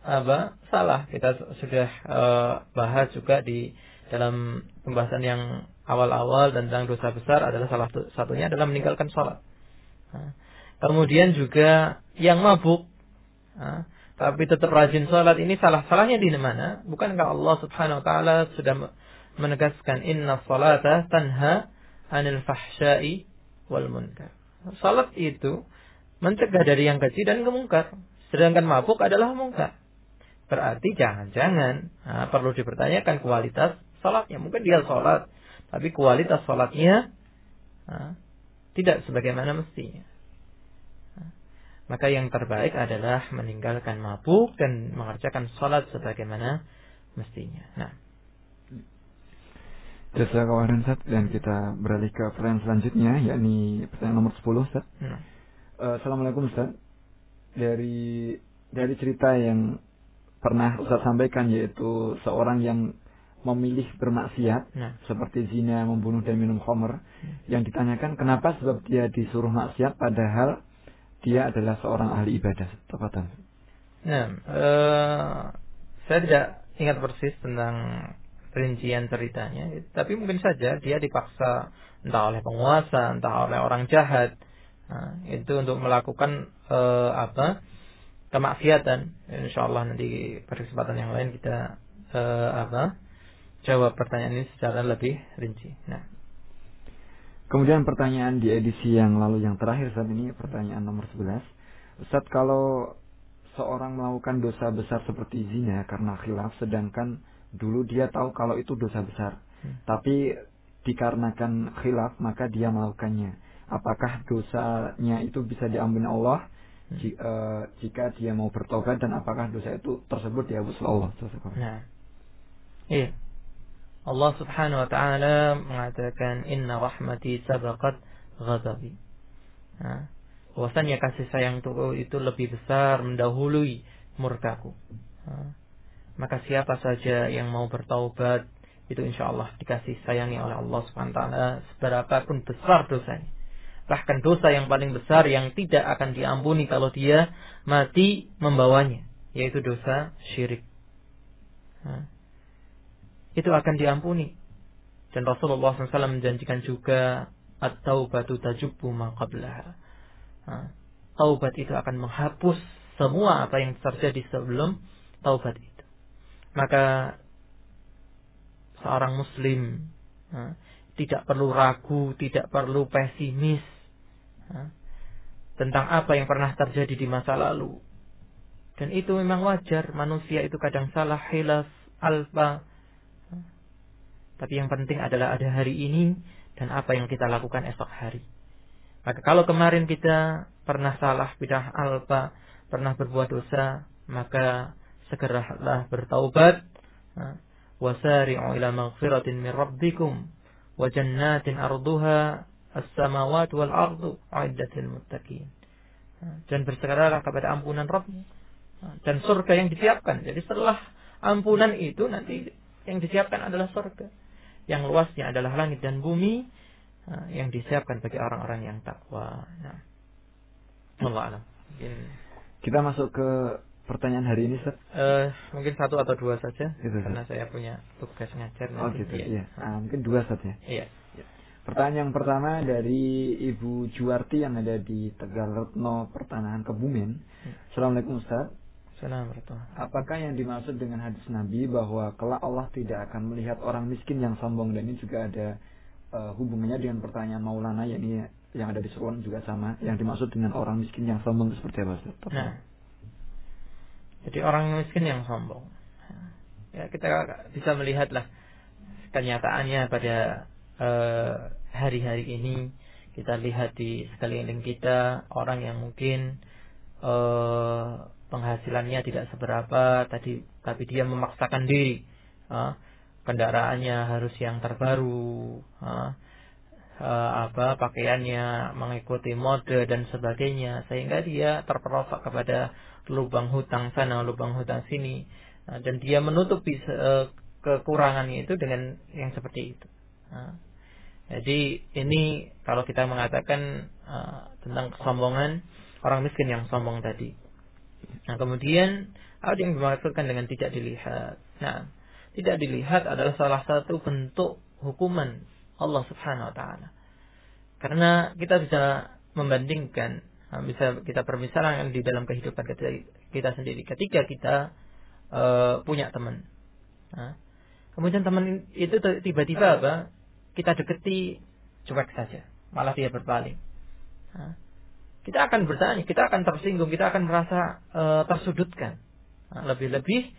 apa salah. Kita sudah uh, bahas juga di dalam pembahasan yang awal-awal tentang dosa besar adalah salah satunya adalah meninggalkan sholat. Nah, kemudian juga yang mabuk, tapi tetap rajin sholat ini salah salahnya di mana? Bukankah Allah Subhanahu Wa Taala sudah menegaskan inna salata tanha anil fahsyai wal munkar. Salat itu mencegah dari yang keji dan kemungkar. Sedangkan mabuk adalah mungkar. Berarti jangan-jangan nah, perlu dipertanyakan kualitas salatnya. Mungkin dia salat, tapi kualitas salatnya nah, tidak sebagaimana mestinya. Maka yang terbaik adalah meninggalkan mabuk dan mengerjakan salat sebagaimana mestinya. Nah, Jasa kawan Ustaz dan kita beralih ke pertanyaan selanjutnya yakni pertanyaan nomor 10 Ustaz. Hmm. Uh, Assalamualaikum Ustaz. Dari dari cerita yang pernah Ustaz sampaikan yaitu seorang yang memilih bermaksiat nah. seperti zina, membunuh dan minum khamr hmm. yang ditanyakan kenapa sebab dia disuruh maksiat padahal dia adalah seorang ahli ibadah. Tepatan. Nah, uh, saya tidak ingat persis tentang rincian ceritanya, tapi mungkin saja dia dipaksa entah oleh penguasa, entah oleh orang jahat, nah, itu untuk melakukan uh, apa kemaksiatan. Insya Allah nanti pada kesempatan yang lain kita uh, apa jawab pertanyaan ini secara lebih rinci. Nah. Kemudian pertanyaan di edisi yang lalu yang terakhir saat ini pertanyaan nomor 11. Ustaz kalau seorang melakukan dosa besar seperti zina karena khilaf sedangkan dulu dia tahu kalau itu dosa besar. Hmm. Tapi dikarenakan khilaf maka dia melakukannya. Apakah dosanya itu bisa diampuni Allah hmm. uh, jika dia mau bertobat dan apakah dosa itu tersebut dihapus Allah? Nah. Iya. Allah Subhanahu wa taala mengatakan inna rahmati sabaqat ghadabi. Nah, bahwasanya kasih sayang itu lebih besar mendahului murkaku. Maka siapa saja yang mau bertaubat itu insya Allah dikasih sayangi oleh Allah subhanahu wa taala pun besar dosanya. Bahkan dosa yang paling besar yang tidak akan diampuni kalau dia mati membawanya yaitu dosa syirik. Nah, itu akan diampuni dan Rasulullah SAW menjanjikan juga at-taubatu tajubbu ma qablaha taubat itu akan menghapus semua apa yang terjadi sebelum taubat itu maka seorang muslim tidak perlu ragu, tidak perlu pesimis tentang apa yang pernah terjadi di masa lalu. Dan itu memang wajar, manusia itu kadang salah, hilaf, alfa. Tapi yang penting adalah ada hari ini dan apa yang kita lakukan esok hari. Maka kalau kemarin kita pernah salah, bidah alfa, pernah berbuat dosa, maka segeralah bertaubat wasari'u ila maghfiratin min rabbikum wa jannatin arduha as-samawati wal ardu uiddatil muttaqin dan bersegeralah kepada ampunan Rabbmu dan surga yang disiapkan. Jadi setelah ampunan itu nanti yang disiapkan adalah surga. Yang luasnya adalah langit dan bumi yang disiapkan bagi orang-orang yang takwa. Nah, Allah alam. Kita masuk ke pertanyaan hari ini, Ustaz? Uh, mungkin satu atau dua saja, gitu, karena saya punya tugas ngajar. Oh gitu, iya. iya. Nah, mungkin dua saja. Iya. Pertanyaan yang pertama dari Ibu Juwarti yang ada di Tegal Retno Pertanahan Kebumen. Hmm. Assalamualaikum Ustaz. Apakah yang dimaksud dengan hadis Nabi bahwa kelak Allah tidak akan melihat orang miskin yang sombong dan ini juga ada uh, hubungannya dengan pertanyaan Maulana yakni yang ada di Suwon juga sama. Yang dimaksud dengan orang miskin yang sombong seperti apa? Nah, jadi orang miskin yang sombong. Ya, kita bisa melihatlah kenyataannya pada eh, hari-hari uh, ini. Kita lihat di sekeliling kita orang yang mungkin uh, penghasilannya tidak seberapa, tadi tapi dia memaksakan diri. Uh, kendaraannya harus yang terbaru. Uh, uh, apa pakaiannya mengikuti mode dan sebagainya sehingga dia terperosok kepada lubang hutang sana, lubang hutang sini, nah, dan dia menutupi uh, kekurangannya itu dengan yang seperti itu. Nah, jadi ini kalau kita mengatakan uh, tentang kesombongan orang miskin yang sombong tadi, Nah, kemudian ada yang dimaksudkan dengan tidak dilihat. Nah, tidak dilihat adalah salah satu bentuk hukuman Allah Subhanahu wa taala. Karena kita bisa membandingkan nah, bisa kita permisalan di dalam kehidupan kita, kita sendiri ketika kita uh, punya teman. Nah, kemudian teman itu tiba-tiba apa? Kita deketi cuek saja, malah dia berpaling. Nah, kita akan bertanya, kita akan tersinggung, kita akan merasa uh, tersudutkan. Nah, lebih-lebih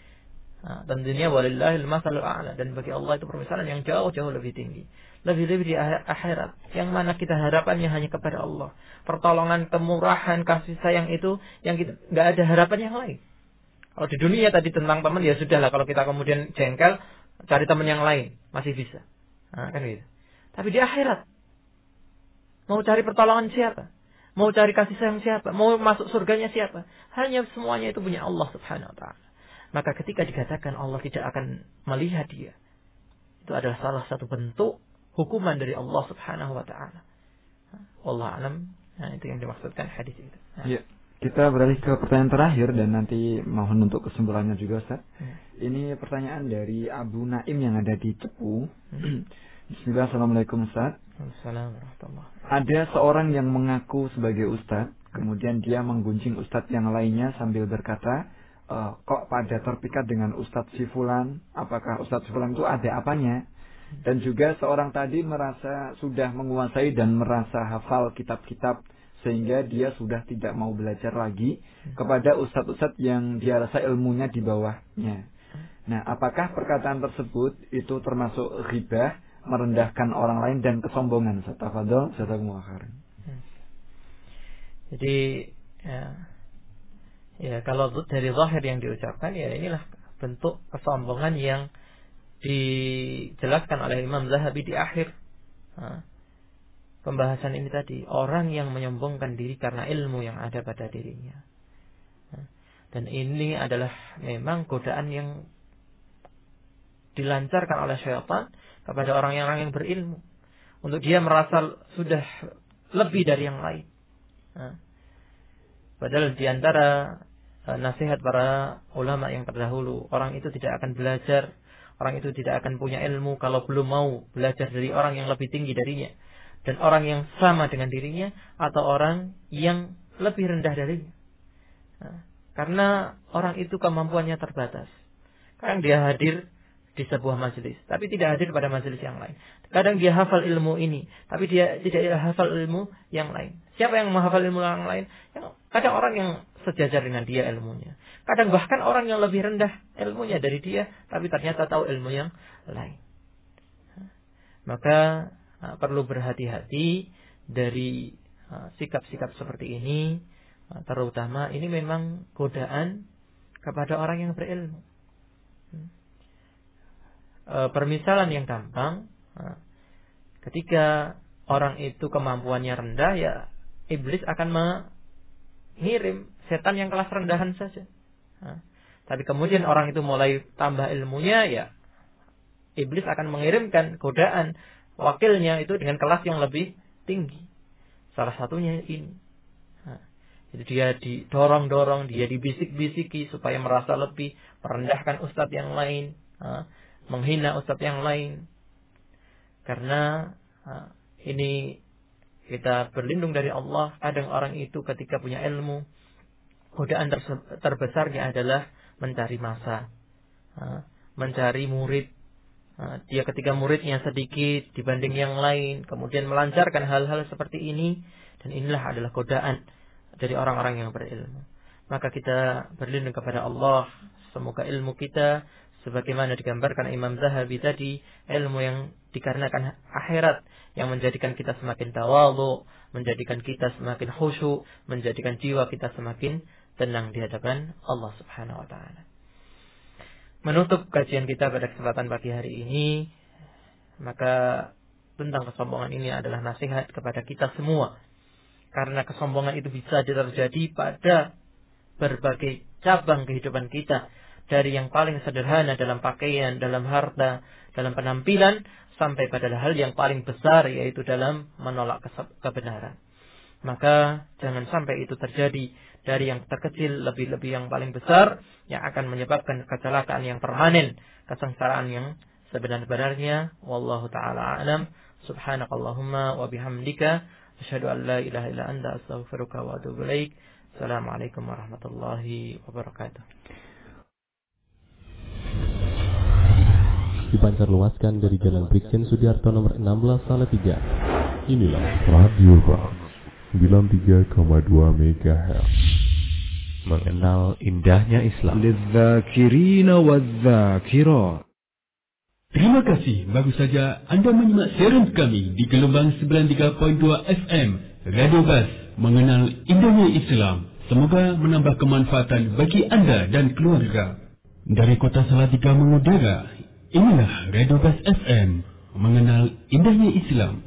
nah, tentunya walillahil masalul a'la dan bagi Allah itu permisalan yang jauh-jauh lebih tinggi. Lebih-lebih di akhirat yang mana kita harapannya hanya kepada Allah. Pertolongan, kemurahan, kasih sayang itu yang kita nggak ada harapan yang lain. Kalau di dunia tadi tentang teman ya sudahlah kalau kita kemudian jengkel cari teman yang lain masih bisa. Nah, kan gitu. Tapi di akhirat mau cari pertolongan siapa? Mau cari kasih sayang siapa? Mau masuk surganya siapa? Hanya semuanya itu punya Allah subhanahu wa ta'ala. Maka ketika dikatakan Allah tidak akan melihat dia. Itu adalah salah satu bentuk hukuman dari Allah subhanahu wa ta'ala. Allah alam. Nah, itu yang dimaksudkan hadis itu. Nah. Ya. Kita beralih ke pertanyaan terakhir dan nanti mohon untuk kesimpulannya juga Ustaz. Ya. Ini pertanyaan dari Abu Naim yang ada di Cepu. Hmm. (clears throat) Bismillah, Assalamualaikum Ustaz. Ada seorang yang mengaku sebagai Ustadz, kemudian dia menggunjing Ustadz yang lainnya sambil berkata, e, kok pada terpikat dengan Ustadz Sifulan? Apakah Ustadz Sifulan itu ada apanya? Dan juga seorang tadi merasa sudah menguasai dan merasa hafal kitab-kitab sehingga dia sudah tidak mau belajar lagi kepada ustadz-ustadz yang dia rasa ilmunya di bawahnya. Nah, apakah perkataan tersebut itu termasuk ghibah merendahkan orang lain dan kesombongan. Tafadhol, jazakumullah khairan. Hmm. Jadi ya, ya kalau dari zahir yang diucapkan ya inilah bentuk kesombongan yang dijelaskan oleh Imam Zahabi di akhir ha, pembahasan ini tadi orang yang menyombongkan diri karena ilmu yang ada pada dirinya dan ini adalah memang godaan yang dilancarkan oleh syaitan kepada orang-orang yang berilmu untuk dia merasa sudah lebih dari yang lain. Nah, padahal di antara uh, nasihat para ulama yang terdahulu, orang itu tidak akan belajar, orang itu tidak akan punya ilmu kalau belum mau belajar dari orang yang lebih tinggi darinya dan orang yang sama dengan dirinya atau orang yang lebih rendah darinya. Nah, karena orang itu kemampuannya terbatas. Kadang dia hadir di sebuah majelis, tapi tidak hadir pada majelis yang lain. Kadang dia hafal ilmu ini, tapi dia tidak hafal ilmu yang lain. Siapa yang menghafal ilmu yang lain? Kadang orang yang sejajar dengan dia ilmunya. Kadang bahkan orang yang lebih rendah ilmunya dari dia, tapi ternyata tahu ilmu yang lain. Maka perlu berhati-hati dari sikap-sikap seperti ini, terutama ini memang godaan kepada orang yang berilmu permisalan yang gampang, e, ketika orang itu kemampuannya rendah, ya iblis akan mengirim setan yang kelas rendahan saja. E, tapi kemudian orang itu mulai tambah ilmunya, ya iblis akan mengirimkan godaan wakilnya itu dengan kelas yang lebih tinggi. Salah satunya ini. Jadi dia didorong-dorong, dia dibisik-bisiki supaya merasa lebih, merendahkan ustadz yang lain menghina ustadz yang lain. Karena ini kita berlindung dari Allah. Kadang orang itu ketika punya ilmu, godaan terbesarnya adalah mencari masa, mencari murid. Dia ketika muridnya sedikit dibanding yang lain, kemudian melancarkan hal-hal seperti ini, dan inilah adalah godaan dari orang-orang yang berilmu. Maka kita berlindung kepada Allah. Semoga ilmu kita sebagaimana digambarkan Imam Zahabi tadi ilmu yang dikarenakan akhirat yang menjadikan kita semakin tawadhu, menjadikan kita semakin khusyuk, menjadikan jiwa kita semakin tenang di hadapan Allah Subhanahu wa taala. Menutup kajian kita pada kesempatan pagi hari ini, maka tentang kesombongan ini adalah nasihat kepada kita semua. Karena kesombongan itu bisa terjadi pada berbagai cabang kehidupan kita dari yang paling sederhana dalam pakaian, dalam harta, dalam penampilan, sampai pada hal yang paling besar yaitu dalam menolak kebenaran. Maka jangan sampai itu terjadi dari yang terkecil lebih-lebih yang paling besar yang akan menyebabkan kecelakaan yang permanen, kesengsaraan yang sebenar-benarnya. Wallahu taala alam. Subhanakallahumma wa bihamdika asyhadu an la ilaha illa anta astaghfiruka wa atubu. Assalamualaikum warahmatullahi wabarakatuh. Dipancar luaskan dari Jalan Brigjen Sudiarto nomor 16 Salatiga. Inilah Radio Bang 93,2 MHz. Mengenal indahnya Islam. Terima kasih. Bagus saja Anda menyimak siaran kami di gelombang 93.2 FM Radio Bas mengenal indahnya Islam. Semoga menambah kemanfaatan bagi Anda dan keluarga. Dari kota Salatiga mengudara, inilah Radio Bas FM mengenal indahnya Islam.